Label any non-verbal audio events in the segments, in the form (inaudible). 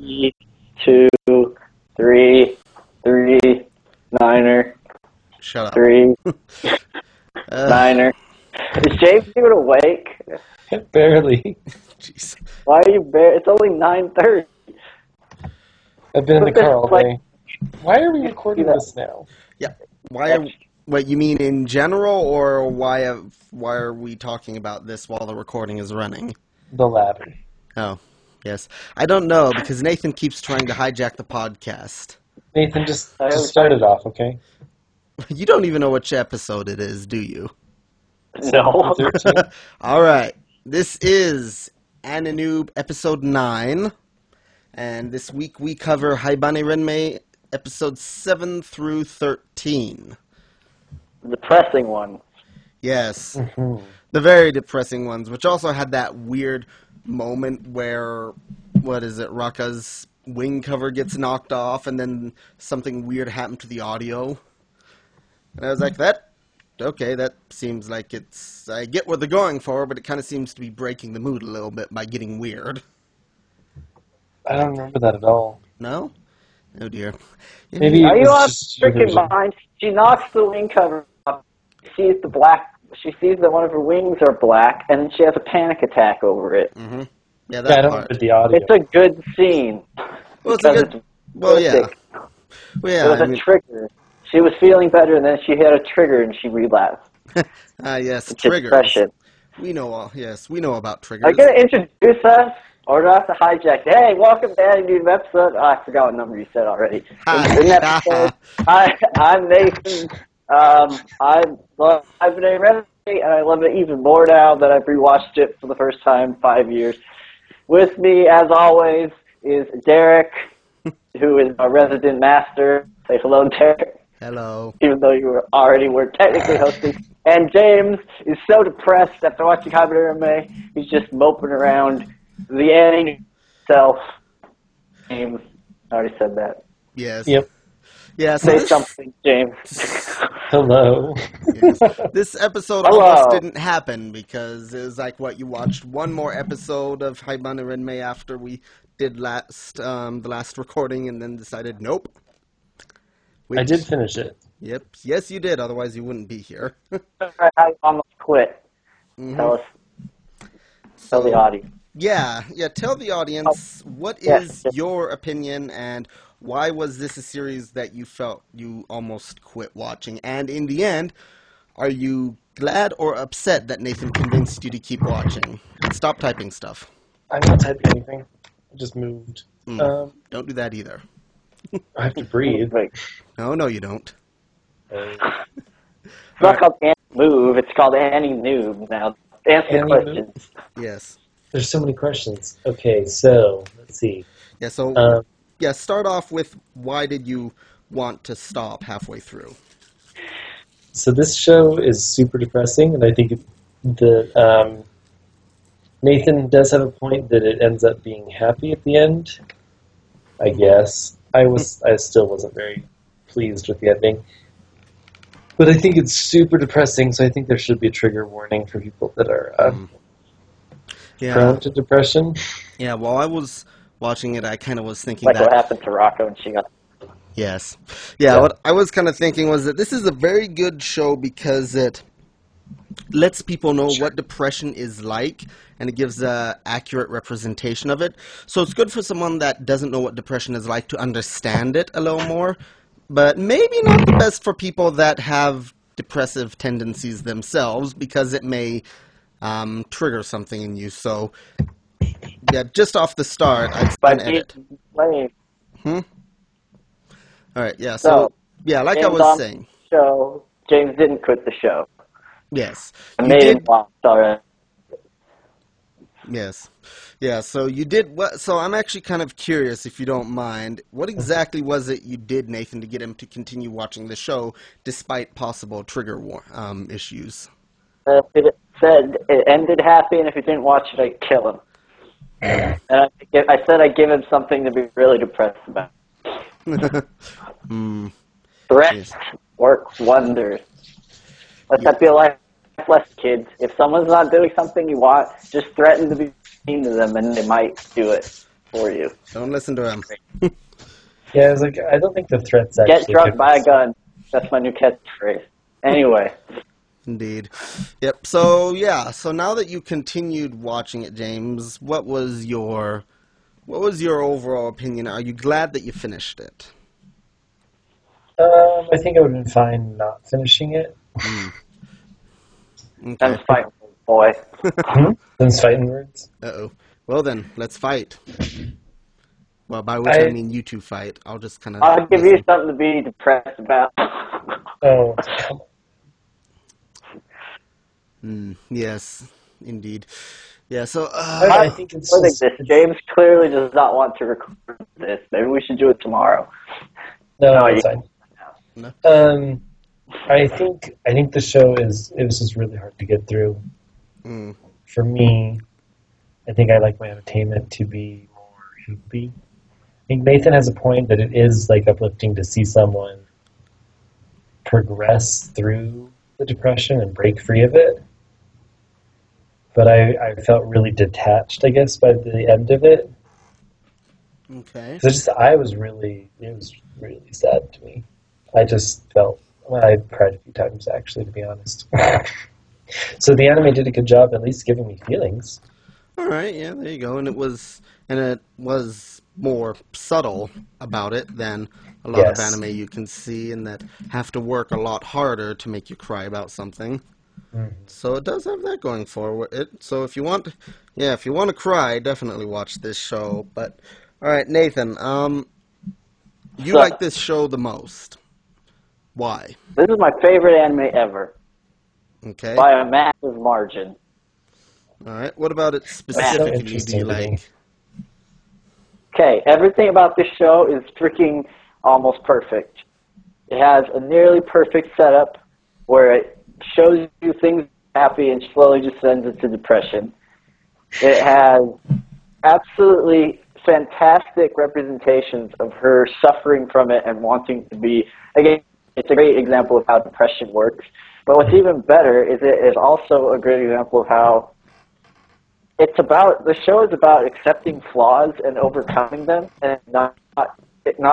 Three, two, three, three, niner, Shut up. three, (laughs) Uh, niner. Is James even awake? (laughs) Barely. jeez. Why are you bare? It's only nine thirty. I've been in the car all day. Why are we recording this now? Yeah. Why? Are, what you mean in general, or why? Have, why are we talking about this while the recording is running? The ladder. Oh, yes. I don't know because Nathan keeps trying to hijack the podcast. Nathan, just, I just start it off, okay? (laughs) You don't even know which episode it is, do you? (laughs) No. (laughs) All right. This is AniNoob episode 9. And this week we cover Haibane Renmei episodes 7 through 13. The Depressing one. Yes. Mhm. The very depressing ones, which also had that weird moment where, what is it, Rakka's wing cover gets knocked off and then something weird happened to the audio. And I was like, that, okay, that seems like it's, I get what they're going for, but it kind of seems to be breaking the mood a little bit by getting weird. I don't remember that at all. No? Oh dear. Yeah, Maybe- Are you was on just freaking mind? She knocks the wing cover off. She sees the black. She sees that one of her wings are black, and she has a panic attack over it. hmm Yeah, Yeah, that I don't part. the audio. It's a good scene. Well, it's a good, it's well, yeah. realistic. Well, it was I a mean, trigger. She was feeling better, and then she had a trigger, and she relapsed. (laughs) ah, yes, It's triggers. depression. We know all, yes, we know about triggers. Are you gonna introduce us, or do I have to hijack? Hey, welcome to any new episode. Oh, I forgot what number you said already. Hi. In that (laughs) episode, I, I'm Nathan. Um, I love Haibane Renmei, and I love it even more now that I've rewatched it for the first time in five years. With me, as always, is Derek, who is our resident master. Say hello, Derek Hello. even though you were already were technically hosting. And James is so depressed after watching Haibane Renmei, he's just moping around the Annie self. James, I already said that. Yes. Yep. Yeah. So Say this, something, James. (laughs) Hello. yes. (laughs) this episode Hello. almost didn't happen because it was like what you watched one more episode of Haibane Renmei after we did last um, the last recording, and then decided nope. I did finish it. Yep. Yes, you did. Otherwise, you wouldn't be here. (laughs) I almost quit. Mhm. Tell us, tell the audience. Yeah, yeah. Tell the audience what is yes, yes. your opinion and why was this a series that you felt you almost quit watching? And in the end, are you glad or upset that Nathan convinced you to keep watching? Stop typing stuff. I'm not typing anything. I just moved. Mm, Um, don't do that either. I have to breathe. Wait, No, no, you don't. It's not called Annie Move, it's called AniNoob now. Answer the questions. question. Yes. There's so many questions. Okay, so let's see. Yeah. So Um, yeah, start off with why did you want to stop halfway through? so this show is super depressing, and I think the um, Nathan does have a point that it ends up being happy at the end. I guess I was. I still wasn't very pleased with the ending, but I think it's super depressing. So I think there should be a trigger warning for people that are Mm. Yeah. prone to depression. Yeah. While I was watching it, I kind of was thinking Like that what happened to Rakka and she got Yes. Yeah, Yeah. what I was kind of thinking was that this is a very good show because it lets people know what depression is like and it gives a accurate representation of it. So it's good for someone that doesn't know what depression is like to understand it a little more, but maybe not the best for people that have depressive tendencies themselves because it may um, trigger something in you. So yeah, just off the start, I'd by edit. blamed. All right, yeah. So, So, yeah, like I was saying, show, James didn't quit the show. yes, I made did. him watch already. Yes, yeah. So you did what? So I'm actually kind of curious, if you don't mind, what exactly was it you did, Nathan, to get him to continue watching the show despite possible trigger war- um, issues? Uh, it said it ended happy, and if he didn't watch it, I'd kill him. And I, I said I'd give him something to be really depressed about. (laughs) Hmm. Threats work wonders. Let that be a life lesson, kids. If someone's not doing something you want, just threaten to be mean to them, and they might do it. for you. Don't listen to him. (laughs) Yeah, I was like, I don't think the threats Get actually. drunk fit by a gun. That's my new catchphrase. Anyway, Indeed. Yep. So yeah. So now that you continued watching it, James, what was your what was your overall opinion? Are you glad that you finished it? Um, I think I would have been fine not finishing it. (laughs) Okay. I'm fighting, boy. (laughs) Those fighting words. Uh oh. Well then, let's fight. Well, by which I, I- mean you two fight. I'll just kind of. I'll give you something to be depressed about. Oh, (laughs) Mm, yes, indeed. Yeah. So. I, Uh, I think it's I think just, this. James clearly does not want to record this. Maybe we should do it tomorrow. no, No, it's you- fine. No. Um, I think I think the show is it was just really hard to get through mm, for me. I think I like my entertainment to be more happy. I think Nathan has a point that it is like uplifting to see someone progress through the depression and break free of it. But I, I felt really detached, I guess, by the end of it. okay. I just I was really it was really sad to me. I just felt well, I cried a few times actually, to be honest. (laughs) so the anime did a good job at least giving me feelings. All right. Yeah. There you go. And it was, and it was more subtle about it than a lot Yes. of anime you can see, and that have to work a lot harder to make you cry about something. Mhm. So it does have that going for it. So if you want, yeah, if you want to cry, definitely watch this show. But all right, Nathan, um, you So- like this show the most. Why? This is my favorite anime ever Okay. by a massive margin. All right. What about it specifically? Do you like? Okay, everything about this show is freaking almost perfect. It has a nearly perfect setup where it shows you things happy and slowly descends into depression. It has absolutely fantastic representations of her suffering from it and wanting to be again it's a great example of how depression works. But what's even better is it is also a great example of how it's about the show is about accepting flaws and overcoming them and not, not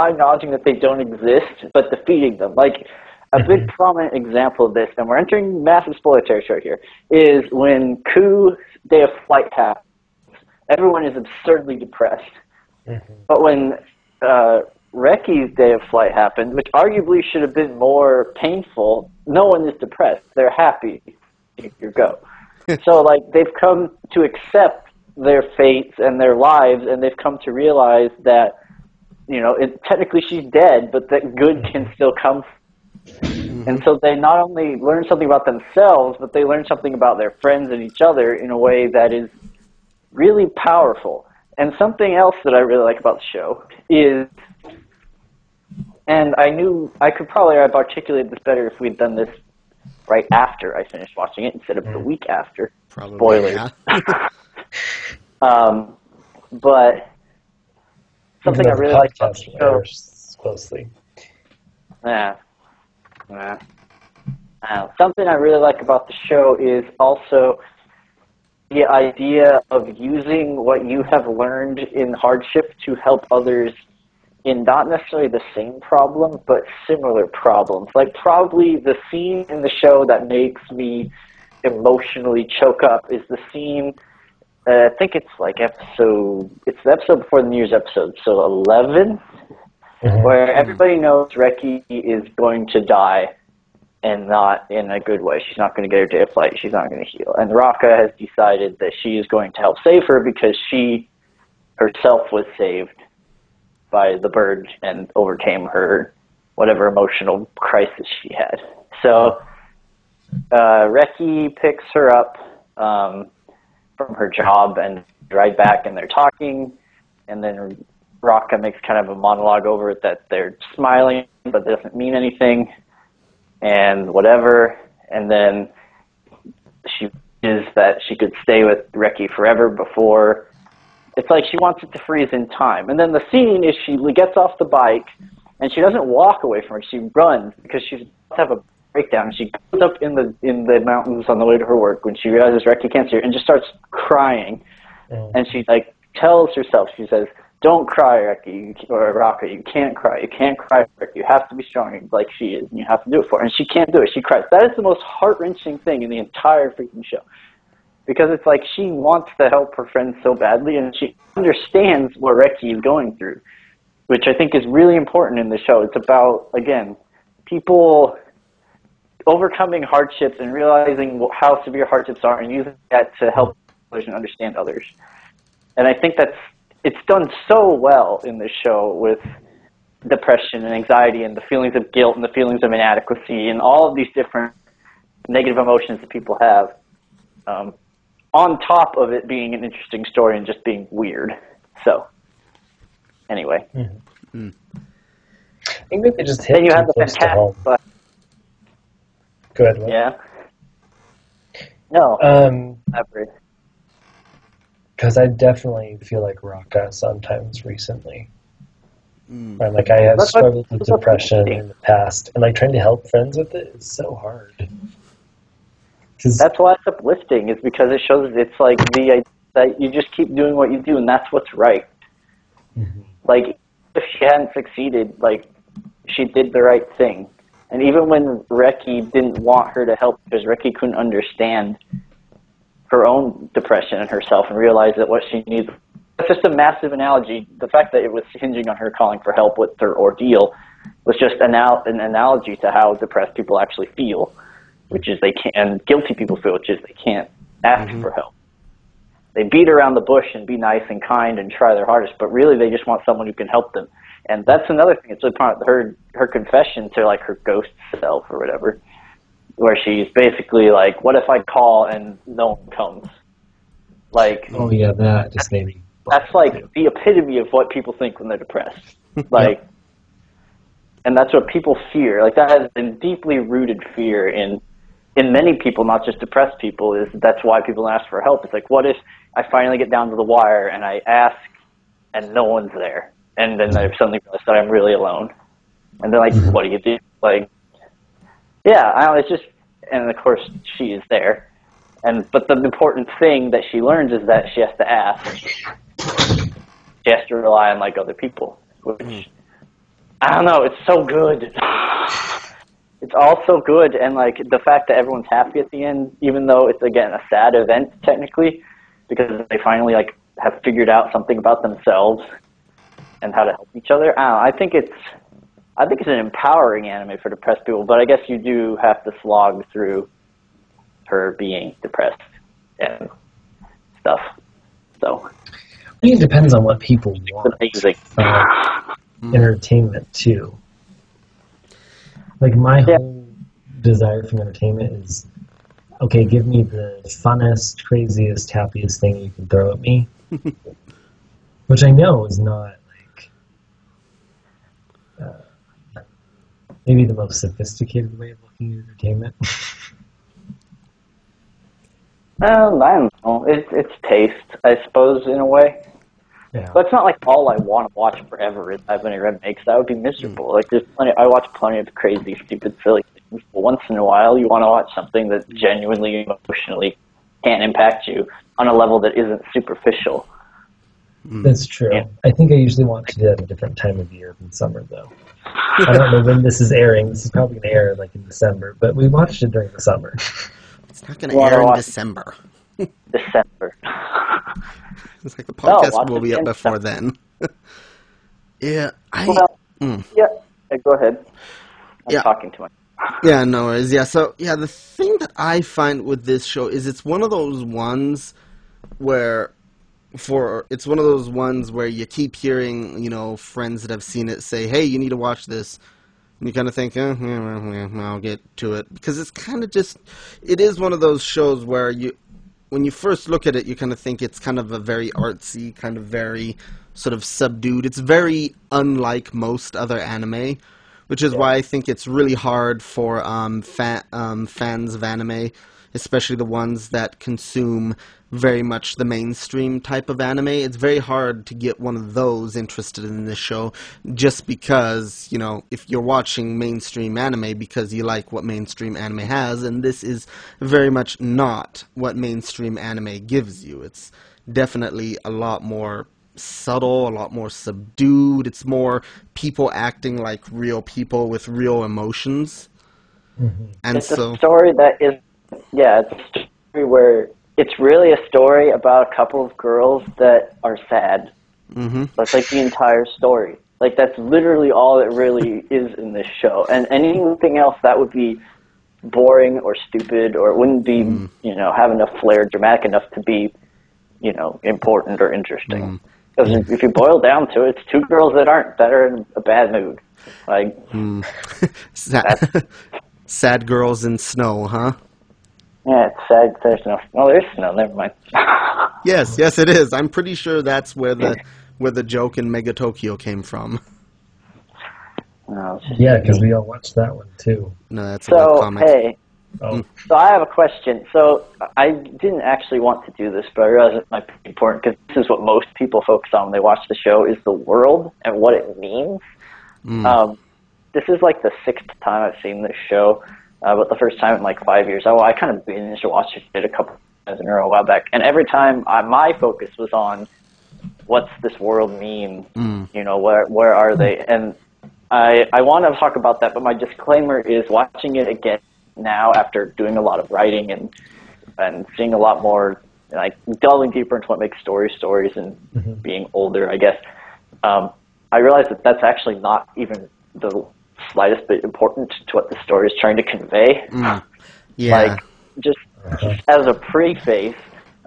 acknowledging that they don't exist but defeating them like a big prominent example of this and we're entering massive spoiler territory here is when Kuu's day of flight happens. Everyone is absurdly depressed. Mhm. but when uh, Reki's day of flight happened which arguably should have been more painful no one is depressed. They're happy. You go. (laughs) So like they've come to accept their fates and their lives and they've come to realize that you know it, technically she's dead but that good can still come and so they not only learn something about themselves but they learn something about their friends and each other in a way that is really powerful and something else that i really like about the show is and i knew i could probably have articulated this better if we'd done this right after i finished watching it instead of the week after Probably. Spoilers. Yeah. (laughs) um, but something I really like about the show. closely. Yeah. Uh, something I really like about the show is also the idea of using what you have learned in hardship to help others in not necessarily the same problem, but similar problems. Like probably the scene in the show that makes me emotionally choke up is the scene. Uh, I think it's like episode. It's the episode before the New Year's episode, so eleven Mhm. where everybody knows Reki is going to die and not in a good way. She's not going to get her day of flight. She's not going to heal. And Rakka has decided that she is going to help save her because she herself was saved by the bird and overcame her whatever emotional crisis she had. So uh, Reki picks her up um, from her job and right back, and they're talking, and then Rakka makes kind of a monologue over it that they're smiling, but it doesn't mean anything, and whatever. And then she is that she could stay with Reki forever before. It's like she wants it to freeze in time. And then the scene is she gets off the bike and she doesn't walk away from it. She runs because she's about to have a breakdown. She goes up in the in the mountains on the way to her work when she realizes Reki can't see her and just starts crying Mhm. and she like tells herself she says don't cry, Reki, or Rakka. You can't cry. You can't cry, Reki. You have to be strong like she is, and you have to do it for her. And she can't do it. She cries. That is the most heart wrenching thing in the entire freaking show, because it's like she wants to help her friend so badly, and she understands what Reki is going through, which I think is really important in the show. It's about again people overcoming hardships and realizing how severe hardships are, and using that to help others and understand others. And I think that's it's done so well in this show with depression and anxiety and the feelings of guilt and the feelings of inadequacy and all of these different negative emotions that people have. Um, on top of it being an interesting story and just being weird. So, anyway. Mm-hmm. I think maybe just hit then you too have the close to fantastic. home. But, Go ahead. Will. yeah. No, Um, elaborate. Because I definitely feel like Rakka sometimes recently. Mm. Where, like I have That's what- struggled with depression in the past, and like trying to help friends with it is so hard. Because That's why it's uplifting. Is because it shows it's like the idea that you just keep doing what you do, and that's what's right. Like if she hadn't succeeded, like she did the right thing. And even when Reki didn't want her to help because Reki couldn't understand her own depression and herself and realize that what she needs it's just a massive analogy. The fact that it was hinging on her calling for help with her ordeal was just anal- an analogy to how depressed people actually feel, which is they can't, and guilty people feel, which is they can't ask mm-hmm. for help. They beat around the bush and be nice and kind and try their hardest, but really they just want someone who can help them. And that's another thing. It's really part of her her confession to like her ghost self or whatever, where she's basically like, "What if I call and no one comes?" Like oh yeah, that just made me. that's like the epitome of what people think when they're depressed. (laughs) Like, and that's what people fear. Like that has been deeply rooted fear in in many people, not just depressed people. Is that's why people ask for help. It's like, what if I finally get down to the wire and I ask and no one's there, and then mm-hmm. I suddenly realize that I'm really alone, and they're like, mm-hmm. what do you do? Like, yeah, I. It's just, and of course she is there. And but the important thing that she learns is that she has to ask she has to rely on like other people, which hmm. I don't know. It's so good. (sighs) It's all so good, and like the fact that everyone's happy at the end, even though it's again a sad event technically, because they finally like have figured out something about themselves and how to help each other. I, don't know, I think it's I think it's an empowering anime for depressed people, but I guess you do have to slog through her being depressed and stuff. So I think it depends on what people it's want. amazing. uh, entertainment too. Like my Yeah. whole desire for entertainment is okay, give me the funnest, craziest, happiest thing you can throw at me. (laughs) Which I know is not like uh, maybe the most sophisticated way of looking at entertainment. Um, I don't know. It's it's taste, I suppose, in a way. yeah. But it's not like all I want to watch forever is Haibane Renmeis. That would be miserable. Like there's plenty. I watch plenty of crazy, stupid, silly things. But once in a while, you want to watch something that genuinely, emotionally can impact you on a level that isn't superficial. That's true. Yeah. I think I usually want to do that at a different time of year than summer, though. I don't know when this is airing. This is probably going to air like in December, but we watched it during the summer. (laughs) It's not going to air in December. (laughs) December. (laughs) It's like the podcast watch will be up in before then. yeah, I Well, Mm. yeah. Go ahead. I'm Yeah. talking to my. Yeah, no worries. Yeah, so yeah, the thing that I find with this show is it's one of those ones where for it's one of those ones where you keep hearing, you know, friends that have seen it say, "Hey, you need to watch this." And you kind of think, eh, yeah, well, yeah, I'll get to it because it's kind of just it is one of those shows where you when you first look at it, you kind of think it's kind of a very artsy, kind of very sort of subdued. It's very unlike most other anime, which is why I think it's really hard for um, fa- um, fans of anime, especially the ones that consume very much the mainstream type of anime. It's very hard to get one of those interested in this show just because, you know, if you're watching mainstream anime because you like what mainstream anime has, and this is very much not what mainstream anime gives you. It's definitely a lot more subtle, a lot more subdued. It's more people acting like real people with real emotions. Mm-hmm. And it's so, a story that is, yeah, it's a story where it's really a story about a couple of girls that are sad. hmm That's like the entire story. Like that's literally all it really is in this show. And anything else that would be boring or stupid or it wouldn't be, mm-hmm. you know, have enough flair, dramatic enough to be, you know, important or interesting. Mm-hmm. Because if- if you boil down to it, it's two girls that aren't that are in a bad mood. Like mm-hmm. (laughs) sad, (laughs) sad girls in snow, huh? Yeah, it's sad. There's no. Oh, there's no. Never mind. (laughs) Yes, yes, it is. I'm pretty sure that's where the where the joke in Mega Tokyo came from. No, Yeah, because we all watched that one too. No, that's a So hey, Oh, So I have a question. So I didn't actually want to do this, but I realize it might be important because this is what most people focus on when they watch the show is the world and what it means. Mm. Um, this is like the sixth time I've seen this show, uh, but the first time in like five years. Oh, I kind of binge watched it a couple times in a row a while back, and every time I, my focus was on what's this world mean? Mm. You know, where where are they? And I I want to talk about that, but my disclaimer is watching it again now after doing a lot of writing and and seeing a lot more and like delving deeper into what makes stories stories and Mhm. being older, I guess. Um, I realized that that's actually not even the slightest bit important to what the story is trying to convey. Mm. Yeah. Like just uh-huh. as a preface,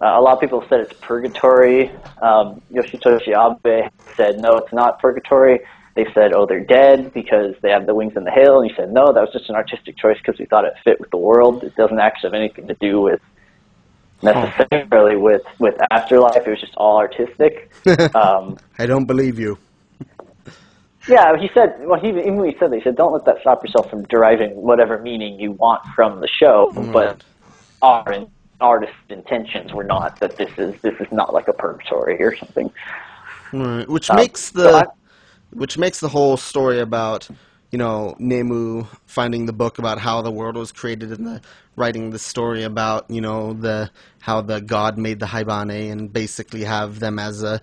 uh, a lot of people said it's purgatory. Um, Yoshitoshi Abe said, no, it's not purgatory. They said, oh, they're dead because they have the wings in the hail. And he said, no, that was just an artistic choice because we thought it fit with the world. It doesn't actually have anything to do with necessarily with, with afterlife. It was just all artistic. (laughs) um, I don't believe you. Yeah, he said. Well, he even when he said that, he said, "Don't let that stop yourself from deriving whatever meaning you want from the show." But our in, artist's intentions were not that this is this is not like a purgatory or something. Right. Which Um, makes so the I- which makes the whole story about you know Nemu finding the book about how the world was created and the writing the story about you know the how the god made the Haibane and basically have them as a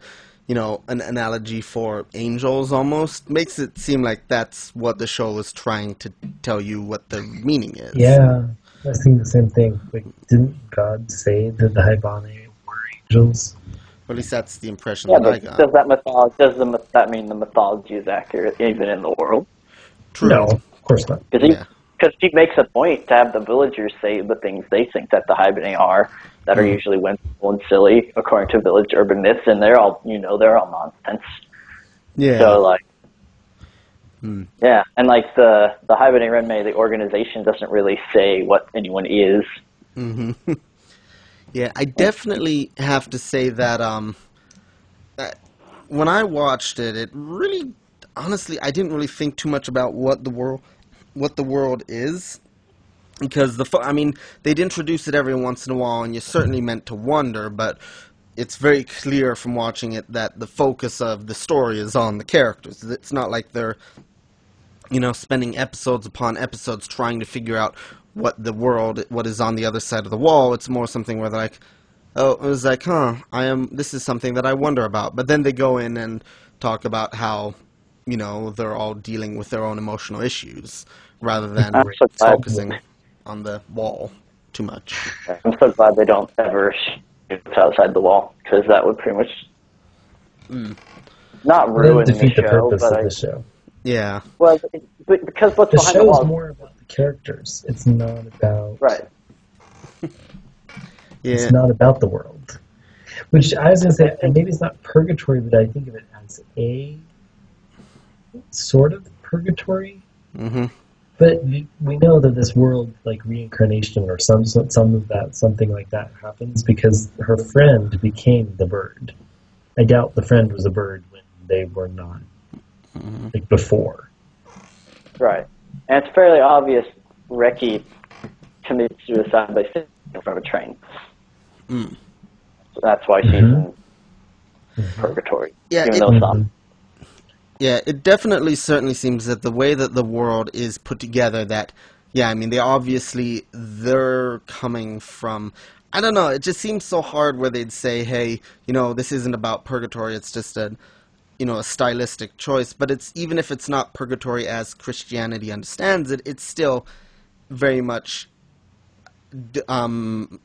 you know an analogy for angels almost makes it seem like that's what the show is trying to tell you what the meaning is. Yeah, I was thinking the same thing. Like, didn't God say that the Haibane were angels? Or at least that's the impression Yeah, that I got. does that mythology does the myth- that mean the mythology is accurate even in the world? True. No, of course not. Because he Yeah. Because she makes a point to have the villagers say the things they think that the Haibane are that are Mhm. usually whimsical and silly according to village urban myths, and they're all you know they're all nonsense. Yeah. So like, Hmm. yeah, and like the the Haibane Renmei, the organization doesn't really say what anyone is. hmm (laughs) yeah, I definitely have to say that um, that when I watched it, it really, honestly, I didn't really think too much about what the world, what the world is, because the, I mean, they'd introduce it every once in a while, and you're certainly meant to wonder, but it's very clear from watching it that the focus of the story is on the characters. It's not like they're you know, spending episodes upon episodes trying to figure out what the world, what is on the other side of the wall. It's more something where they're like, oh, it was like, huh, I am. This is something that I wonder about. But then they go in and talk about how, you know, they're all dealing with their own emotional issues rather than I'm so glad. focusing on the wall too much. I'm so glad they don't ever shoot outside the wall because that would pretty much Mm. not ruin would the defeat the show. purpose but of I, the show. Yeah, well, but because what's The behind the show wall, is more about the characters. It's not about right? (laughs) yeah. It's not about the world. Which I was gonna say, and maybe it's not purgatory, but I think of it as a sort of purgatory. hmm But we we know that this world, like reincarnation or some some of that, something like that, happens because her friend became the bird. I doubt the friend was a bird when they were not, hmm like before. Right. And it's fairly obvious Reki commits suicide by sitting in front of a train. Mm. So that's why she's Mhm. in purgatory. Yeah, even it- though it's not. Mhm. Yeah, it definitely certainly seems that the way that the world is put together that yeah, I mean they obviously they're coming from I don't know. It just seems so hard where they'd say, "Hey, you know, this isn't about purgatory. It's just a, you know, a stylistic choice." But it's even if it's not purgatory as Christianity understands it, it's still very much um,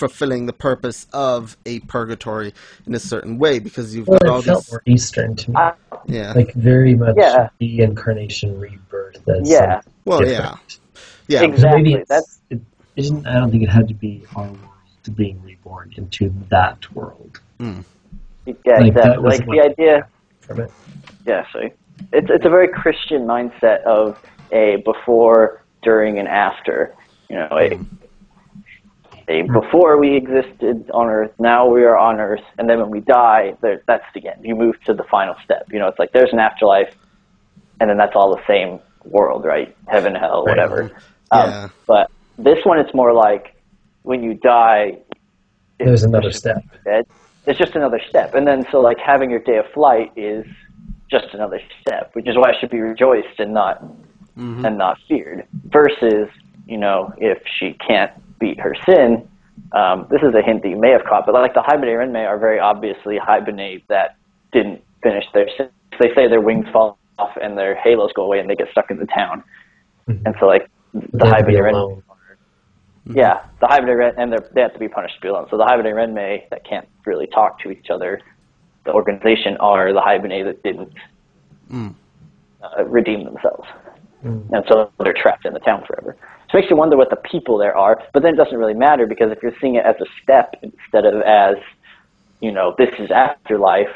fulfilling the purpose of a purgatory in a certain way because you've Well, got all felt these. more Eastern to me. I, Yeah. like very much Yeah. reincarnation, rebirth. As Yeah. Well, different. yeah. Yeah. Exactly. Maybe That's- it isn't. I don't think it had to be our world being reborn into that world hmm. yeah, Like, exactly. Like the idea. from it. Yeah, so it's it's a very Christian mindset of a before, during, and after. You know, a, a hmm. Before we existed on Earth, now we are on Earth, and then when we die, there, that's the end. You move to the final step. You know, it's like there's an afterlife, and then that's all the same world, right? Heaven, hell, Right. whatever. Yeah. Um, but this one, it's more like when you die. There's another step. dead. It's just another step, and then so like having your day of flight is just another step, which is why it should be rejoiced and not Mhm. and not feared. Versus, you know, if she can't beat her sin, um, this is a hint that you may have caught, but like the Haibane Renmei are very obviously Haibane that didn't finish their sin. They say their wings fall off and their halos go away and they get stuck in the town. Mhm. And so like the They have Haibane Renmei alone. yeah, the Haibane Ren, and they're, they have to be punished to be alone. So the Haibane Renmei that can't really talk to each other, the organization are the Haibane that didn't Mm. uh, redeem themselves, Mm. and so they're trapped in the town forever. So it makes you wonder what the people there are, but then it doesn't really matter because if you're seeing it as a step instead of as, you know, this is afterlife,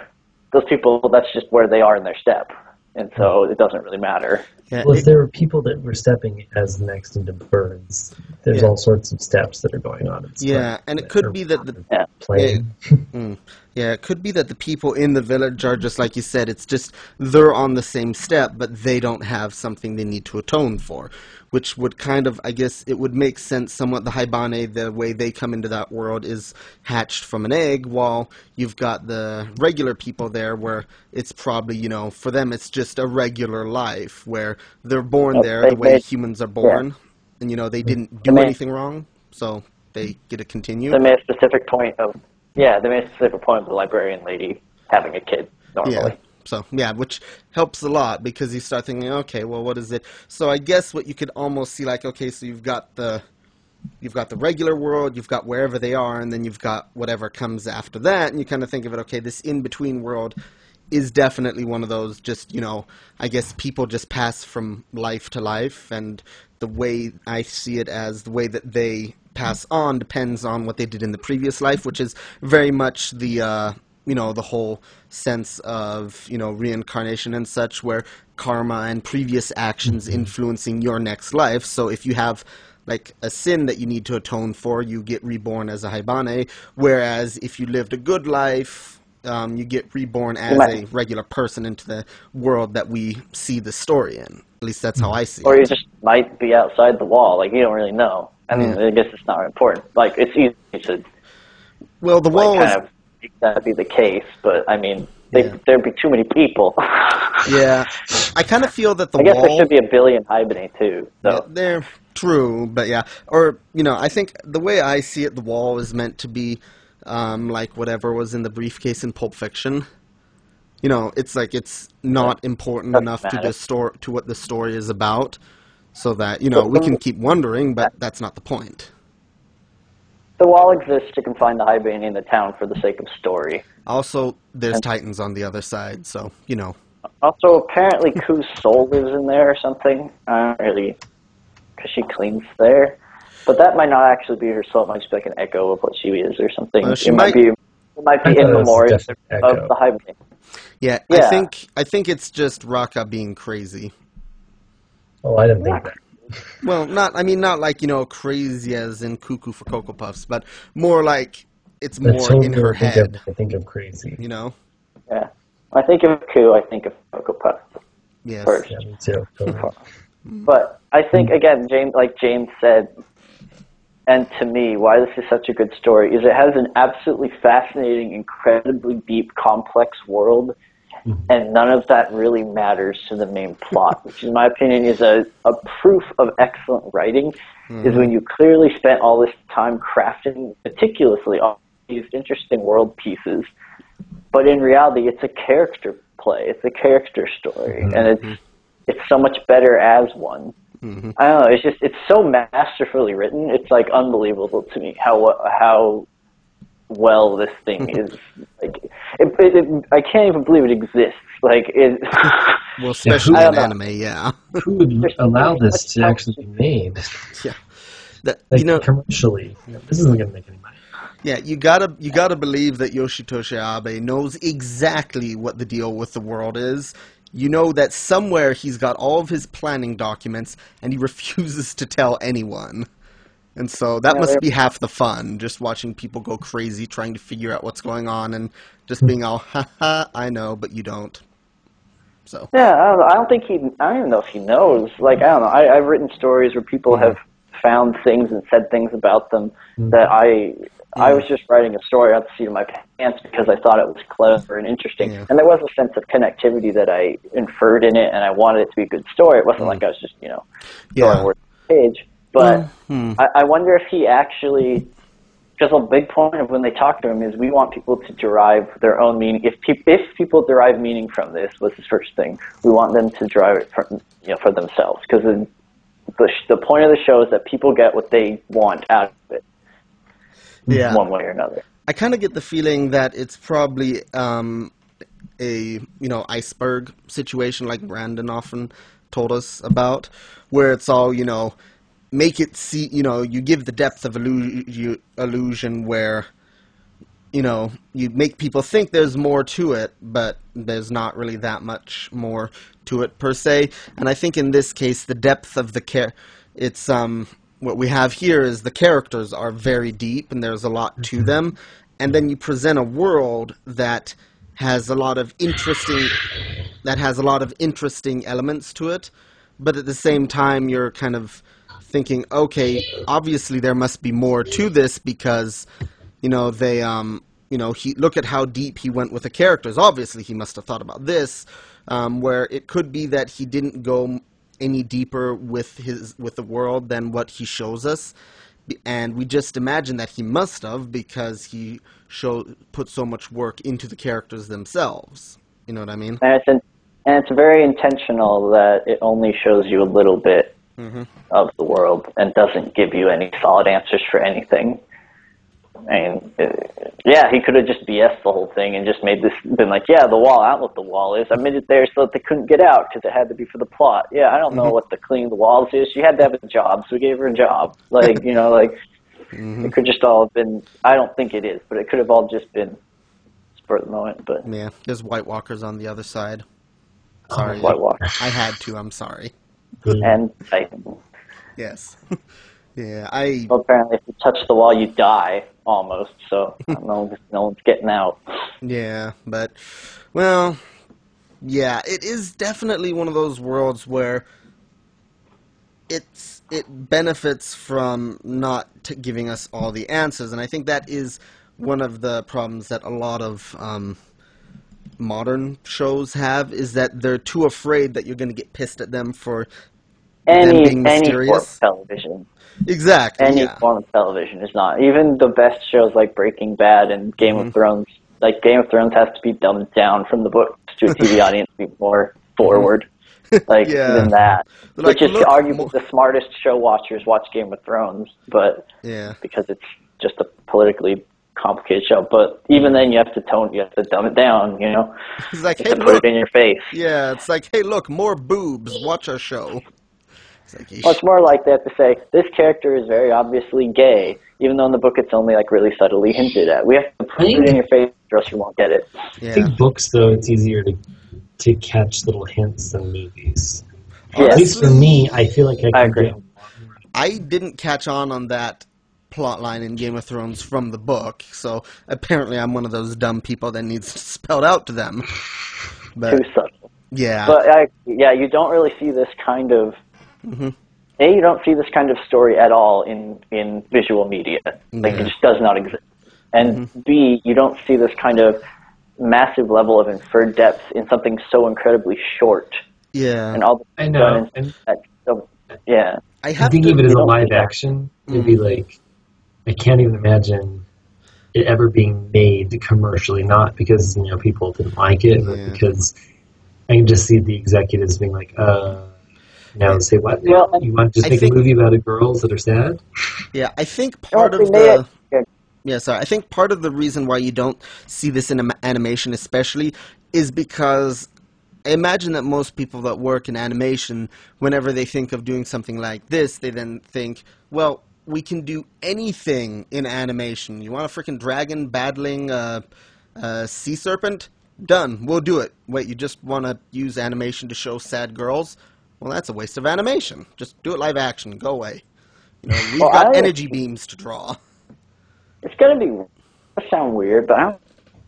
those people that's just where they are in their step, and so it doesn't really matter. Yeah, Well, if there were people that were stepping as next into birds, there's Yeah. all sorts of steps that are going on. Yeah, and it could be that the Yeah. playing. (laughs) Mm. Yeah, it could be that the people in the village are just like you said. It's just they're on the same step, but they don't have something they need to atone for, which would kind of, I guess, it would make sense somewhat. The Haibane, the way they come into that world is hatched from an egg, while you've got the regular people there, where it's probably you know for them it's just a regular life where they're born there the way humans are born, and you know they didn't do anything wrong, so they get to continue. They made a specific point of, yeah, they made a specific point of the librarian lady having a kid normally. Yeah. So yeah, which helps a lot because you start thinking, okay, well, what is it? So I guess what you could almost see like, okay, so you've got the you've got the regular world, you've got wherever they are, and then you've got whatever comes after that, and you kind of think of it, okay, this in between world is definitely one of those just you know i guess people just pass from life to life and the way i see it as the way that they pass on depends on what they did in the previous life which is very much the uh you know the whole sense of you know reincarnation and such where karma and previous actions influencing your next life. So if you have like a sin that you need to atone for you get reborn as a haibane whereas if you lived a good life um, you get reborn as might- a regular person into the world that we see the story in. At least that's how I see it. Or you just might be outside the wall. Like, you don't really know. I mean, I guess it's not important. Like, it's easy to, Well, the wall like, is kind of make that be the case, but, I mean, they, Yeah. there'd be too many people. yeah. I kind of feel that the I guess wall. there should be a billion haibane, too. Yeah, they're true, but yeah, or you know, I think the way I see it, the wall is meant to be um, like whatever was in the briefcase in Pulp Fiction. You know, it's like it's not important enough to matter. the story to what the story is about, so that you know we can keep wondering, but that's not the point. the wall exists to confine the haibane in the town for the sake of story. Also, there's Titans on the other side, so you know. Also, apparently, Kuu's soul lives in there or something. I don't really, because she cleans there. But that might not actually be her soul. It might just be like an echo of what she is or something. Well, she it might, might- be. It might be in it was memoriam just an echo. of the haibane. Yeah, I Yeah. think I think it's just Rakka being crazy. Oh, I didn't think that. Well, not I mean not like you know crazy as in cuckoo for cocoa puffs, but more like it's more totally in her I head. of, I think of crazy. You know. Yeah. When I think of Kuu, I think of Cocoa Puff Yes. first. Yeah, me too. Totally. But I think hmm. again, James, like James said, and to me, why this is such a good story is it has an absolutely fascinating, incredibly deep, complex world, mm-hmm. and none of that really matters to the main plot, which in my opinion is a, a proof of excellent writing, is mm-hmm. when you clearly spent all this time crafting meticulously all these interesting world pieces, but in reality it's a character play, it's a character story, mm-hmm. and it's it's so much better as one. Mm-hmm. I don't know. It's just it's so masterfully written. It's like unbelievable to me how how well this thing (laughs) is. Like it, it, it, I can't even believe it exists. Like it. (laughs) Well, especially I in don't know. anime, yeah. (laughs) Who would allow this to actually be made? That, Like you know, commercially, this isn't going to make any money. Yeah, you gotta you gotta believe that Yoshitoshi Abe knows exactly what the deal with the world is. You know that somewhere he's got all of his planning documents and he (laughs) refuses to tell anyone. And so that Yeah, must be half the fun, just watching people go crazy trying to figure out what's going on and just being all, ha ha, I know, but you don't. So, Yeah, I don't. I don't think he. I don't even know if he knows. Like I don't know. I, I've written stories where people have found things and said things about them mm. that I. I was just writing a story out the seat of my pants because I thought it was clever and interesting, Yeah. and there was a sense of connectivity that I inferred in it, and I wanted it to be a good story. It wasn't like I was just you know yeah. on the page. But Hmm. I, I wonder if he actually, because a big point of when they talk to him is we want people to derive their own meaning. If pe- if people derive meaning from this, was his first thing. We want them to derive it from you know for themselves because the the, sh- the point of the show is that people get what they want out of it, Yeah. one way or another. I kind of get the feeling that it's probably um, a you know iceberg situation, like Brandon often told us about, where it's all you know, make it see you know you give the depth of illu- illusion where you know you make people think there's more to it, but there's not really that much more to it per se. And I think in this case, the depth of the care, it's um what we have here is the characters are very deep and there's a lot to them, and then you present a world that has a lot of interesting that has a lot of interesting elements to it, but at the same time you're kind of thinking, okay, obviously there must be more to this because you know they um you know he look at how deep he went with the characters. Obviously he must have thought about this um, where it could be that he didn't go any deeper with his with the world than what he shows us and we just imagine that he must have because he show put so much work into the characters themselves you know what i mean And it's an, and it's very intentional that it only shows you a little bit Mhm. of the world and doesn't give you any solid answers for anything. And uh, yeah, he could have just BS the whole thing and just made this been like, yeah, the wall. I don't what the wall is. I made it there so that they couldn't get out because it had to be for the plot. Yeah, I don't know what the cleaning the walls is. She had to have a job, so we gave her a job. (laughs) Like you know, like it could just all have been. I don't think it is, but it could have all just been spur of the moment. But yeah there's white walkers on the other side sorry White Walker i had to i'm sorry (laughs) and Titan. yes (laughs) yeah i Well, apparently, if you touch the wall, you die almost. So (laughs) don't no one's getting out. Yeah, but well, yeah, it is definitely one of those worlds where it's it benefits from not t- giving us all the answers, and I think that is one of the problems that a lot of um, modern shows have is that they're too afraid that you're going to get pissed at them for Any being any form mysterious? of television, exactly any yeah. form of television is not. Even the best shows like Breaking Bad and Game Mm-hmm. of Thrones, like Game of Thrones, has to be dumbed down from the books (laughs) to a TV (laughs) audience to be more forward. (laughs) Like Yeah. than that, They're which like, is "Look, arguably more-" the smartest show watchers watch Game of Thrones, but yeah. because it's just a politically complicated show. But even then, you have to tone, you have to dumb it down. You know, It's like, you hey, to put look, it in your face. yeah, it's like, hey, look, more boobs. Watch our show. It's like, Well, it's more like they have to say this character is very obviously gay, even though in the book it's only like really subtly hinted at. We have to put it in your face, or else you won't get it. I think books, though, it's easier to to catch little hints than movies. Yeah. At least for me, I feel like I can I agree. get a lot more. I didn't catch on on that plot line in Game of Thrones from the book, so apparently I'm one of those dumb people that needs to (laughs) spelled out to them. But Too subtle. yeah, But I, yeah, you don't really see this kind of. Mhm. A, you don't see this kind of story at all in in visual media. Like Yeah. it just does not exist. And B, you don't see this kind of massive level of inferred depth in something so incredibly short, Yeah. and all the I know. And that. So, yeah, I I have think to. of it as a live do that. action. It'd be like I can't even imagine it ever being made commercially. Not because you know people didn't like it, but because I can just see the executives being like, "Uh, now say what? Well, you want to just I make think- a movie about girls that are sad? Yeah, I think part Well, of the. it- yeah. Yeah, sorry. I think part of the reason why you don't see this in animation, especially, is because I imagine that most people that work in animation, whenever they think of doing something like this, they then think, well, we can do anything in animation. You want a freaking dragon battling a, a sea serpent? Done. We'll do it. Wait, you just want to use animation to show sad girls? Well, that's a waste of animation. Just do it live action. Go away. You know, we've Well, got I- energy beams to draw. it's gonna be it'll sound weird, but I don't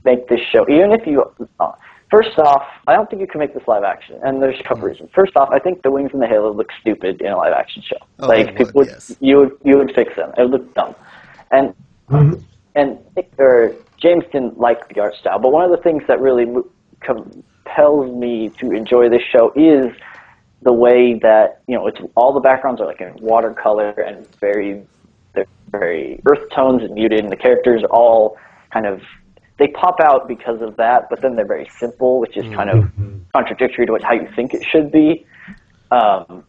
make this show. Even if you, uh, first off, I don't think you can make this live action, and there's a couple Hmm. reasons. First off, I think the wings and the halo look stupid in a live action show. Oh, like they people would, would, yes. you would you would fix them. It would look dumb, and Mhm. and or James didn't like the art style, but one of the things that really compels me to enjoy this show is the way that you know it's all the backgrounds are like in watercolor and very they're very earth tones and muted, and the characters are all kind of they pop out because of that, but then they're very simple, which is kind of Mhm. contradictory to what, how you think it should be. Um,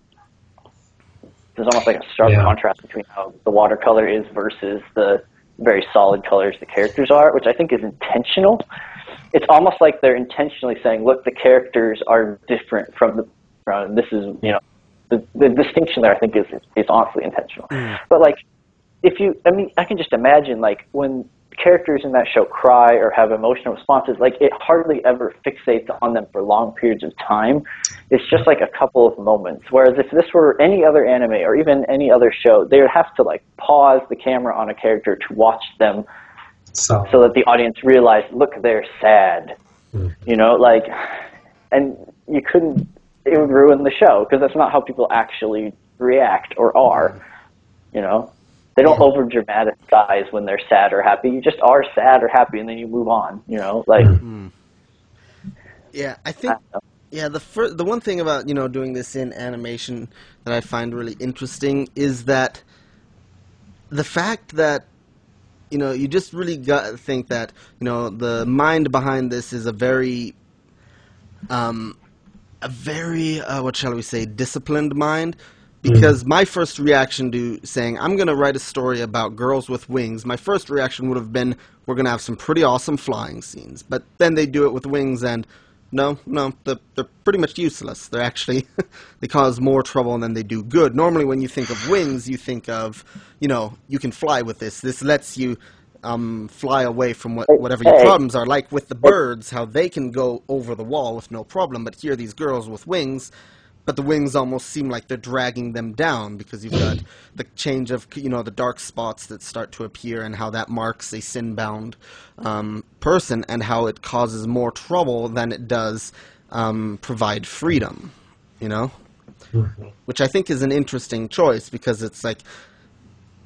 there's almost like a stark Yeah. contrast between how the watercolor is versus the very solid colors the characters are, which I think is intentional. It's almost like they're intentionally saying, "Look, the characters are different from the. From, this is you know, the, the distinction there. I think is is awfully intentional. But like, if you, I mean, I can just imagine like when characters in that show cry or have emotional responses, like it hardly ever fixates on them for long periods of time. It's just like a couple of moments. Whereas if this were any other anime or even any other show, they would have to like pause the camera on a character to watch them So, so that the audience realized, look, they're sad. Mhm. You know, like, and you couldn't. It would ruin the show because that's not how people actually react or are. You know, they don't over dramatize when they're sad or happy. You just are sad or happy, and then you move on. You know, like. Mhm. Yeah, I think I yeah the fir- the one thing about you know doing this in animation that I find really interesting is that the fact that you know you just really got to think that you know the mind behind this is a very um a very uh, what shall we say disciplined mind because my first reaction to saying I'm going to write a story about girls with wings, my first reaction would have been we're going to have some pretty awesome flying scenes. But then they do it with wings and no, no, they're, they're pretty much useless. They're actually (laughs) they cause more trouble than they do good. Normally when you think of wings, you think of, you know, you can fly with this. This lets you um, fly away from what, whatever your Hey. problems are. Like with the birds, how they can go over the wall with no problem. But here, these girls with wings, but the wings almost seem like they're dragging them down because you've got the change of you know the dark spots that start to appear and how that marks a sin-bound um, person and how it causes more trouble than it does um, provide freedom. You know, Mhm. which I think is an interesting choice because it's like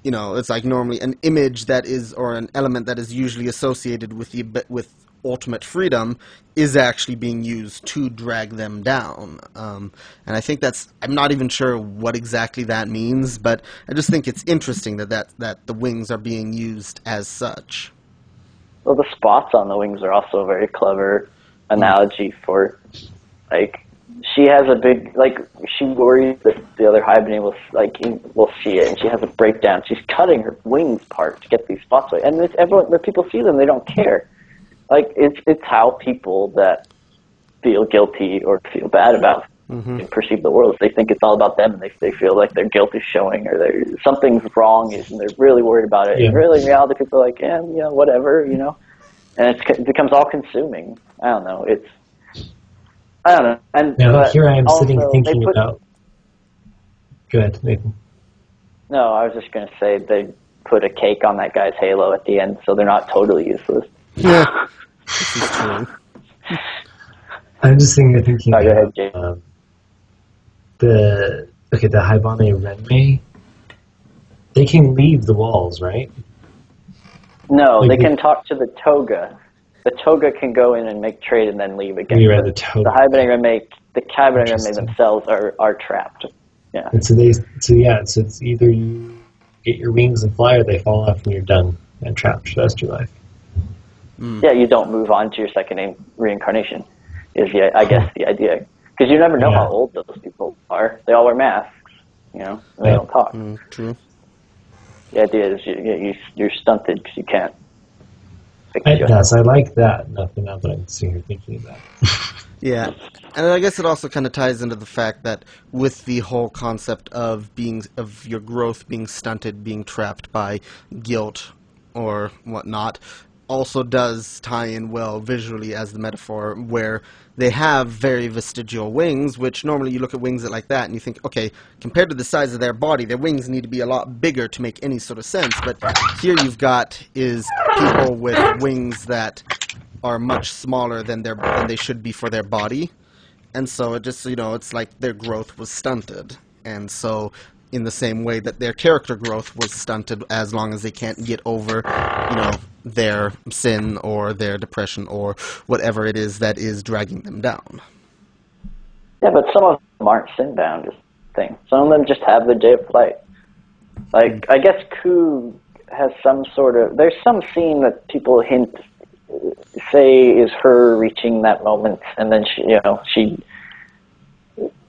you know it's like normally an image that is or an element that is usually associated with the with ultimate freedom is actually being used to drag them down. Um, and I think that's I'm not even sure what exactly that means but I just think it's interesting that that, that the wings are being used as such. Well, the spots on the wings are also a very clever analogy for, like, she has a big like she worries that the other haibane will like will see it, and she has a breakdown. She's cutting her wings part to get these spots away, and it's everyone when people see them, they don't care. Like it's it's how people that feel guilty or feel bad about Mhm. perceive the world. They think it's all about them, and they they feel like their guilt is showing or they something's wrong, and they're really worried about it. Yeah. And really, in reality, people are like, yeah, you know, whatever, you know. And it's, it becomes all consuming. I don't know. It's I don't know. And Now here I am sitting also, they thinking put- about. Go ahead, Nathan. No, I was just gonna say they put a cake on that guy's halo at the end, so they're not totally useless. Yeah. this is true I'm just sitting there thinking Oh, go ahead, about um, the okay the Haibane Renmei. They can leave the walls, right? No, Like they the- can talk to the toga. The toga can go in and make trade and then leave again. We read the toga. The Haibane make the Haibane Interesting. themselves are are trapped. Yeah. And so they, so yeah, so it's either you get your wings and fly, or they fall off and you're done and trapped for the rest of your life. Yeah, you don't move on to your second in- reincarnation. Is the I guess the idea because you never know Yeah. how old those people are. They all wear masks, you know, and they Yeah. don't talk. Mm, true. The idea is you, you you're stunted because you can't. Yes, I like that. Nothing now that I'm sitting here thinking about. Yeah, and I guess it also kind of ties into the fact that with the whole concept of being of your growth being stunted, being trapped by guilt or whatnot, also does tie in well visually as the metaphor where they have very vestigial wings, which normally you look at wings like that and you think, okay, compared to the size of their body, their wings need to be a lot bigger to make any sort of sense. But here you've got is people with wings that are much smaller than their than they should be for their body, and so it just you know it's like their growth was stunted, and so in the same way that their character growth was stunted as long as they can't get over you know their sin or their depression or whatever it is that is dragging them down. Yeah, but some of them aren't sin bound. Thing. Some of them just have the day of flight. Like I guess Kuu has some sort of. There's some scene that people hint say is her reaching that moment, and then she, you know, she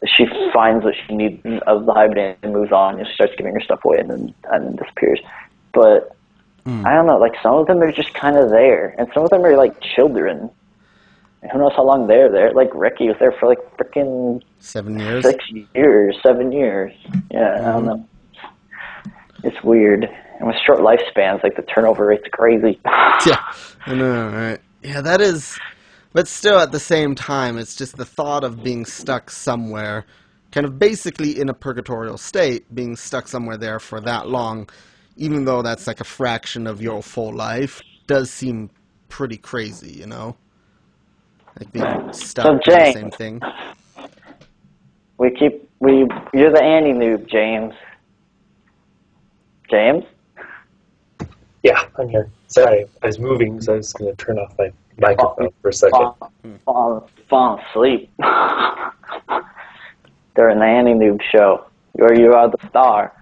she finds what she needs of the haibane and moves on. And she starts giving her stuff away, and then and then disappears. But Mm. I don't know. Like some of them are just kind of there, and some of them are like children. And who knows how long they're there? Like Reki was there for like freaking Seven years. six years, seven years. Yeah, I don't know. It's weird. And with short lifespans, like the turnover rate's crazy. (laughs) yeah, I know, right? Yeah, that is. But still, at the same time, it's just the thought of being stuck somewhere, kind of basically in a purgatorial state, being stuck somewhere there for that long, even though that's like a fraction of your full life, does seem pretty crazy, you know? Like being stuck So, in the same thing. we keep we. You're the AniNoob, James. James. Yeah, I'm here. Sorry, I was moving, so I was going to turn off my microphone for a second. Fall, fall, fall asleep. (laughs) During the AniNoob show, where you are the star.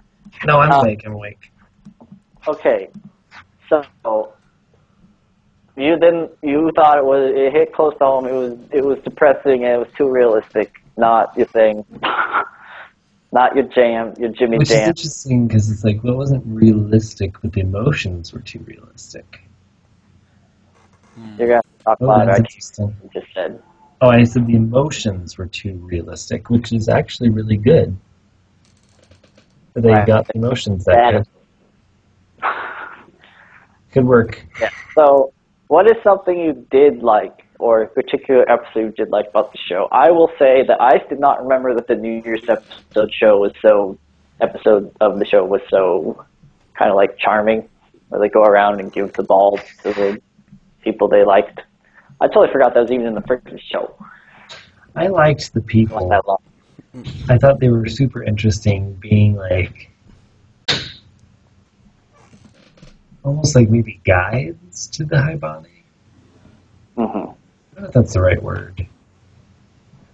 No, I'm Uh, awake. I'm awake. Okay, so you didn't. You thought it was. It hit close to home. It was. It was depressing and it was too realistic. Not your thing. (laughs) Not your jam. Your Jimmy Which is Jam. interesting because it's like, well, it wasn't realistic, but the emotions were too realistic. Hmm. You're gonna talk Oh, louder. that's I interesting. You just said. Oh, I said the emotions were too realistic, which is actually really good. They Right. got the emotions that Bad. good. (laughs) Good work. Yeah. So, what is something you did like, or a particular episode you did like about the show? I will say that I did not remember that the New Year's episode show was so episode of the show was so kind of like charming, where they go around and give the balls to the people they liked. I totally forgot that was even in the first show. I liked the people. I thought they were super interesting, being like almost like maybe guides to the Haibane. hmm I don't know if that's the right word.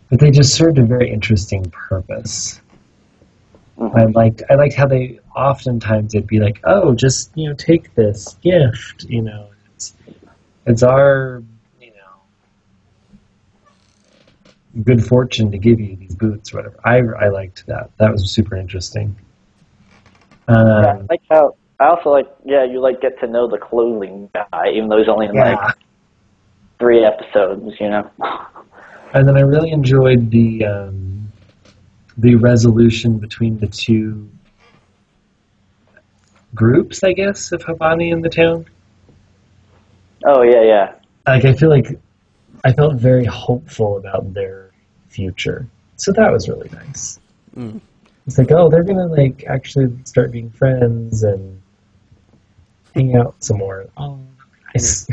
But they just served a very interesting purpose. hmm I liked I liked how they oftentimes it'd be like, "Oh, just you know, take this gift, you know, it's it's our you know good fortune to give you these boots, or whatever." I I liked that. That was super interesting. Yeah, I Um, like how. I also like. Yeah, you like get to know the clothing guy, even though he's only in yeah, like three episodes. You know. (laughs) and then I really enjoyed the um, the resolution between the two groups, I guess, of Haibane in the town. Oh yeah, yeah. like I feel like I felt very hopeful about their future. So that was really nice. Mm. It's like, oh, they're gonna like actually start being friends and hang out some more. Oh, nice.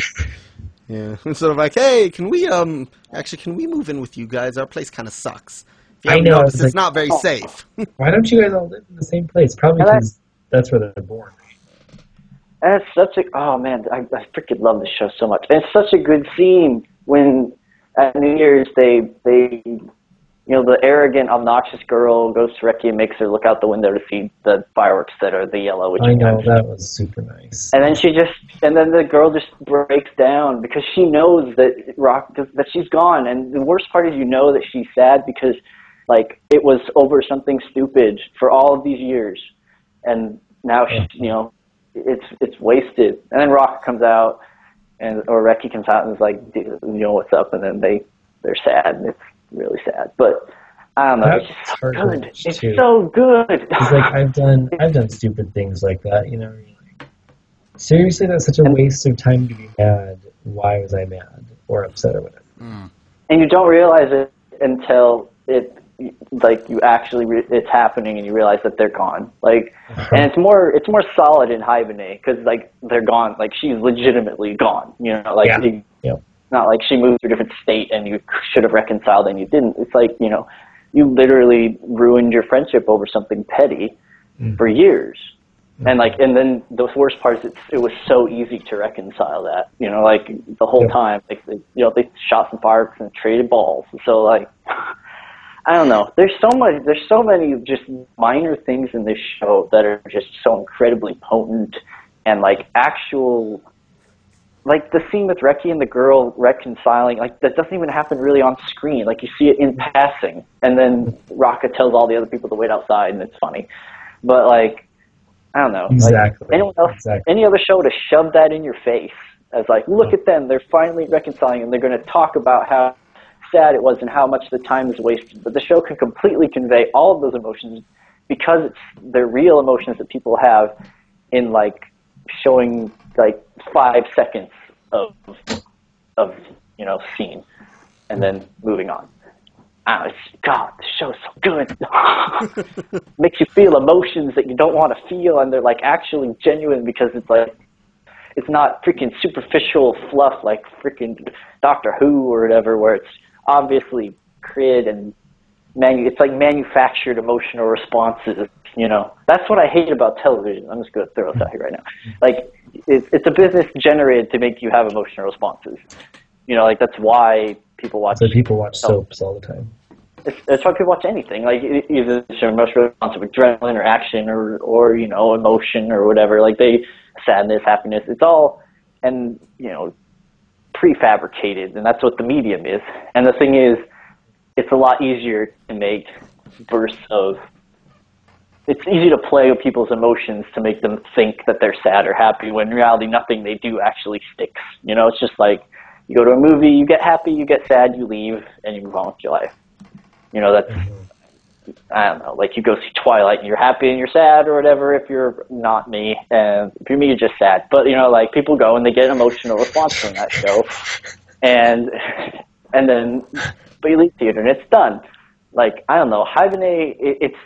Yeah, (laughs) instead of like, hey, can we um actually can we move in with you guys? Our place kind of sucks. If I know, noticed, it's it's like- not very Oh. safe. (laughs) Why don't you guys all live in the same place? Probably because that's where they're born. And it's such a oh man, I, I freaking love this show so much. And it's such a good scene when at New Year's they they you know the arrogant, obnoxious girl goes to Reki and makes her look out the window to see the fireworks that are the yellow. Which I know that was super nice. And then she just and then the girl just breaks down because she knows that Rock that she's gone. And the worst part is you know that she's sad because like it was over something stupid for all of these years, and now she, you know it's it's wasted. And then Rock comes out, and or Reki comes out and is like, you know what's up, and then they they're sad, and it's really sad. But I don't know, That it's so good. watch, It's too. so good. It's like I've done I've done stupid things like that, you know. you're like, Seriously, that's such a waste of time to be mad. Why was I mad or upset or whatever? Hmm. and you don't realize it until it like you actually re- it's happening and you realize that they're gone like and it's more it's more solid in Haibane because like they're gone like she's legitimately gone you know like Yeah. you- Yep. not like she moved to a different state and you (laughs) should have reconciled and you didn't it's like you know you literally ruined your friendship over something petty Mhm. for years and like and then the worst part is it's, it was so easy to reconcile that you know like the whole Yep. time like they, you know they shot some fireworks and traded balls so like (laughs) I don't know there's so much there's so many just minor things in this show that are just so incredibly potent and like actual like the scene with Reki and the girl reconciling, like that doesn't even happen really on screen. Like you see it in passing, and then Rakka tells all the other people to wait outside, and it's funny. But like, I don't know. Exactly. Like, anyone else, Exactly. any other show to shove that in your face as like, look at them, they're finally reconciling, and they're going to talk about how sad it was and how much the time is wasted. But the show can completely convey all of those emotions because it's they're real emotions that people have in like showing like five seconds of of you know scene and then moving on. Ah, it's, God, the show's so good. (laughs) Makes you feel emotions that you don't want to feel, and they're like actually genuine because it's like it's not freaking superficial fluff like freaking Doctor Who or whatever, where it's obviously created and manu- it's like manufactured emotional responses. You know, that's what I hate about television. I'm just going to throw this out here right now. Like, it's, it's a business generated to make you have emotional responses. You know, like that's why people watch. So people watch soaps all the time. It's, that's why people watch anything. Like either it's an emotional response of adrenaline or action or or you know emotion or whatever. Like they sadness, happiness. It's all and you know prefabricated, and that's what the medium is. And the thing is, it's a lot easier to make bursts of. It's easy to play with people's emotions to make them think that they're sad or happy when in reality nothing they do actually sticks. You know, it's just like you go to a movie, you get happy, you get sad, you leave, and you move on with your life. You know, that's mm-hmm. I don't know, like you go see Twilight and you're happy and you're sad or whatever if you're not me. And if you're me you're just sad. But you know, like people go and they get an emotional response from that show and and then but you leave theater and it's done. Like, I don't know, Haibane it, it's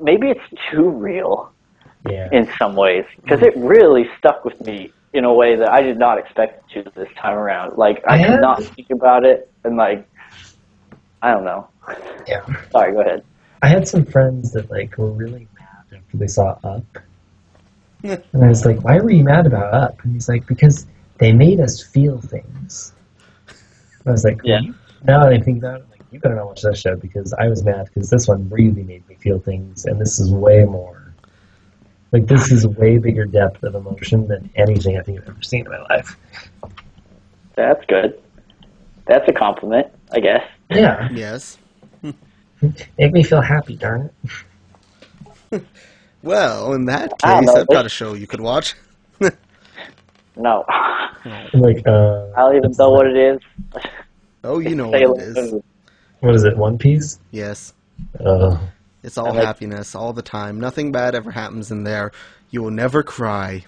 maybe it's too real Yeah. in some ways because it really stuck with me in a way that I did not expect it to this time around. Like I Yeah. could not think about it and like I don't know. Yeah. Sorry, go ahead. I had some friends that like were really mad after they saw Up. and I was like, Why were you mad about Up? And he's like, Because they made us feel things. And I was like, Yeah. well, you- now that I think about it, like, you better not watch that show because I was mad because this one really made me feel things, and this is way more. Like this is way bigger depth of emotion than anything I think I've ever seen in my life. That's good. That's a compliment, I guess. Yeah, Yes. (laughs) make me feel happy, darn it. (laughs) Well, in that I case, know, I've got a show you could watch. (laughs) No. Like, uh, I don't even know what it is. Oh, you know what it is. What is it? One Piece? Yes. Uh, It's all like- happiness all the time. Nothing bad ever happens in there. You will never cry.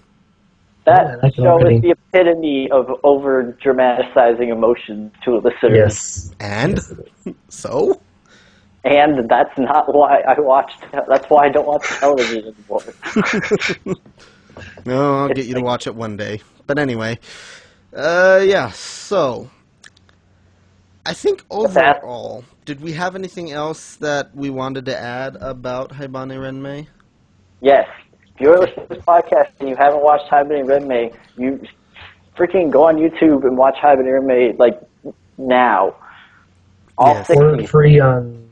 That Yeah, like show is the epitome of over dramatizing emotions to a listener. yes. And Yes, (laughs) so? And that's not why I watched that's why I don't watch television anymore. (laughs) No, I'll get you to watch it one day. But anyway, uh, yeah. So, I think that? overall, did we have anything else that we wanted to add about Haibane Renmei? Yes. If you're listening to this podcast and you haven't watched Haibane Renmei, you freaking go on YouTube and watch Haibane Renmei like now. All Yes. six Or seasons. free on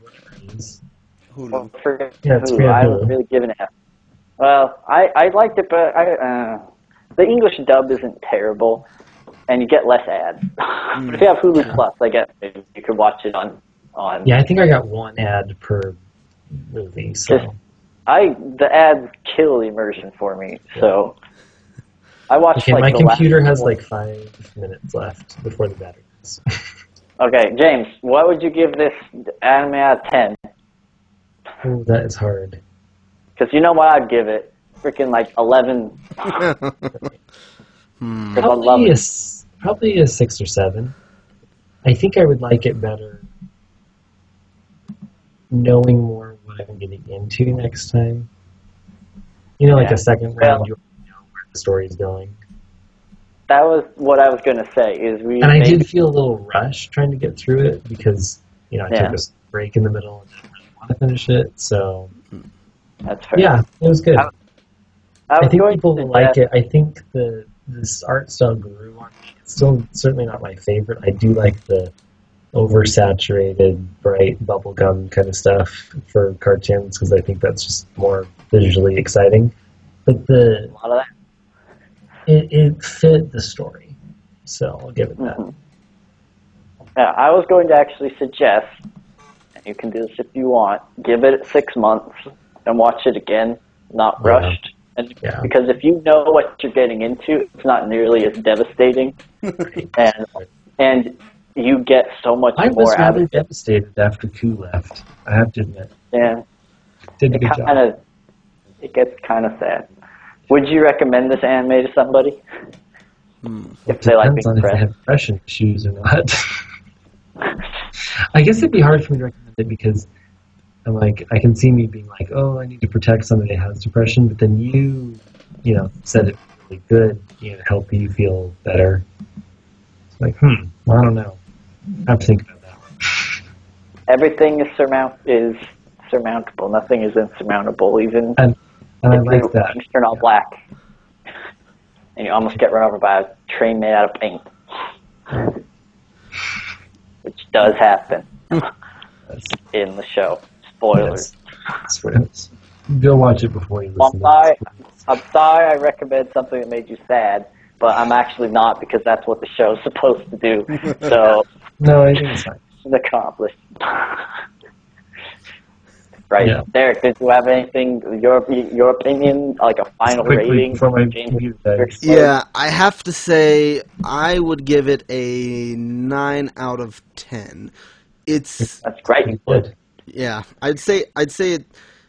Hulu. Well, for Yeah, it's Hulu, free on I was Hulu. really giving it. Well, I I liked it, but I uh, the English dub isn't terrible, and you get less ads. but if you have Hulu Plus, I guess maybe you could watch it on on. Yeah, I think I got one ad per movie. So Just- I the ads kill immersion for me, so I watched okay, like my the last computer has four- like five minutes left before the battery goes. (laughs) Okay, James, what would you give this anime out of ten? Ooh, that is hard. Because you know what I'd give it, freaking like eleven. (laughs) Hmm. 'cause Probably a, probably a six or seven. I think I would like it better knowing more what I'm getting into next time. You know, like Yeah. a second Well- round, you know where the story's going. That was what I was gonna say. Is we And I did feel a little rushed trying to get through it because, you know, I Yeah. took a break in the middle and didn't really want to finish it. So, That's fair. yeah, it was good. I- I I think going people to will like it. I think the this art style grew on me. It's still certainly not my favorite. I do like the oversaturated, bright bubblegum kind of stuff for cartoons because I think that's just more visually exciting. But the A lot of that. it, it fit the story, so I'll give it that. Mhm. Yeah, I was going to actually suggest, and you can do this if you want, give it six months and watch it again, not Yeah. rushed. And Yeah. because if you know what you're getting into, it's not nearly as devastating, (laughs) and and you get so much I was more out rather of it. devastated after Kuu left. I have to admit, Yeah. did a it good job. kind of it gets kind of sad. Would you recommend this anime to somebody Hmm. if they like Depends being on if they have depression issues or not. (laughs) I guess it'd be hard for me to recommend it because I'm like I can see me being like, oh, I need to protect somebody that has depression, but then you, you know, said it really good, you know, help you feel better. It's like, hmm, I don't know. I have to think about that. one. Everything is surmount is surmountable. Nothing is insurmountable. Even And I if like that. things turn all black, and you almost get run over by a train made out of paint, which does happen in the show. Spoilers. that's, that's what it is. Go watch it before you Well, listen I'm to sorry. I'm sorry. I recommend something that made you sad, but I'm actually not because that's what the show's (laughs) supposed to do. So No, I think it's fine. it's accomplished. (laughs) Right, Yeah. Derek. Did you have anything? Your your opinion, like a final Quickly rating? before my James computer Yeah, I have to say I would give it a nine out of ten. It's That's great. Yeah, I'd say I'd say it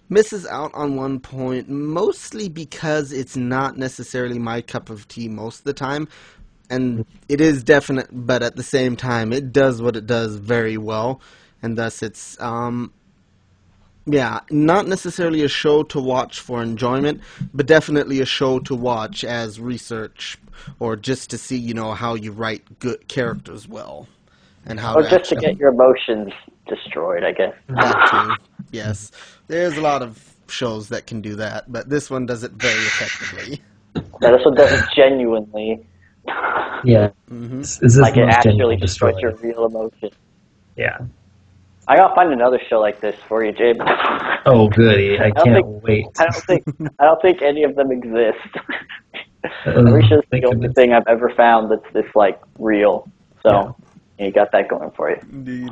misses out on one point, mostly because it's not necessarily my cup of tea most of the time, and it is definite. But at the same time, it does what it does very well, and thus it's um. Yeah, not necessarily a show to watch for enjoyment, but definitely a show to watch as research or just to see, you know, how you write good characters well and how Or to just to get your emotions destroyed, I guess. that too. Yes, there's a lot of shows that can do that, but this one does it very effectively. Now, this one does it genuinely, Yeah. hmm Is, is this like it actually genuine destroys your real emotion. Yeah. I gotta find another show like this for you, James. Oh, goody! (laughs) I don't can't think- wait. I don't think I don't think any of them exist. (laughs) Every show's the only thing I've ever found that's this like real. So you got that going for you. Indeed.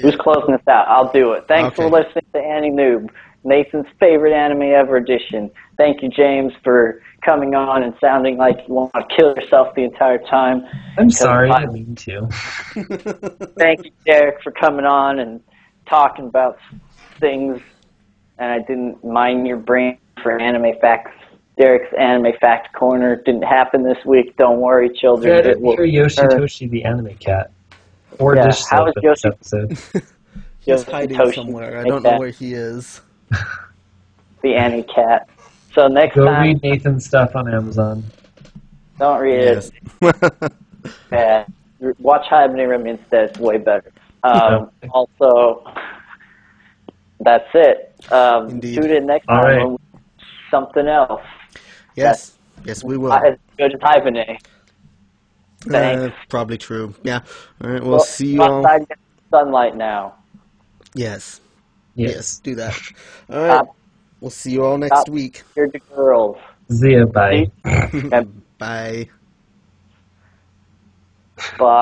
Who's closing this out? I'll do it. Thanks for listening to AniNoob, Nathan's favorite anime ever edition. Thank you, James, for coming on and sounding like you want to kill yourself the entire time. I'm sorry, I- I didn't mean to. (laughs) Thank you, Derek, for coming on and talking about things. And I didn't mind your brain for anime facts. Derek's anime fact corner didn't happen this week. Don't worry, children. had It to hear. Yoshitoshi the anime cat. Or Yeah, Dish how Soap is Yoshi- episode. (laughs) He's Yoshitoshi hiding somewhere. I don't know where he is. The Annie cat. So next Go time, read Nathan's stuff on Amazon. don't read it. bad. (laughs) Watch Haibane Renmei instead. It's way better. Um, Okay. also, that's it. Um, Indeed. tune in next All time. right. Something else. Yes, yes, we will. Not as good as Haibane. Uh, probably true. Yeah. All right. We'll Well, see you go all. outside and get some sunlight now. Yes. Yes. Yes. Do that. (laughs) All right. Stop. We'll see you all next Stop. week. Here's the girls. See ya. Bye. (laughs) (laughs) Bye. Bye.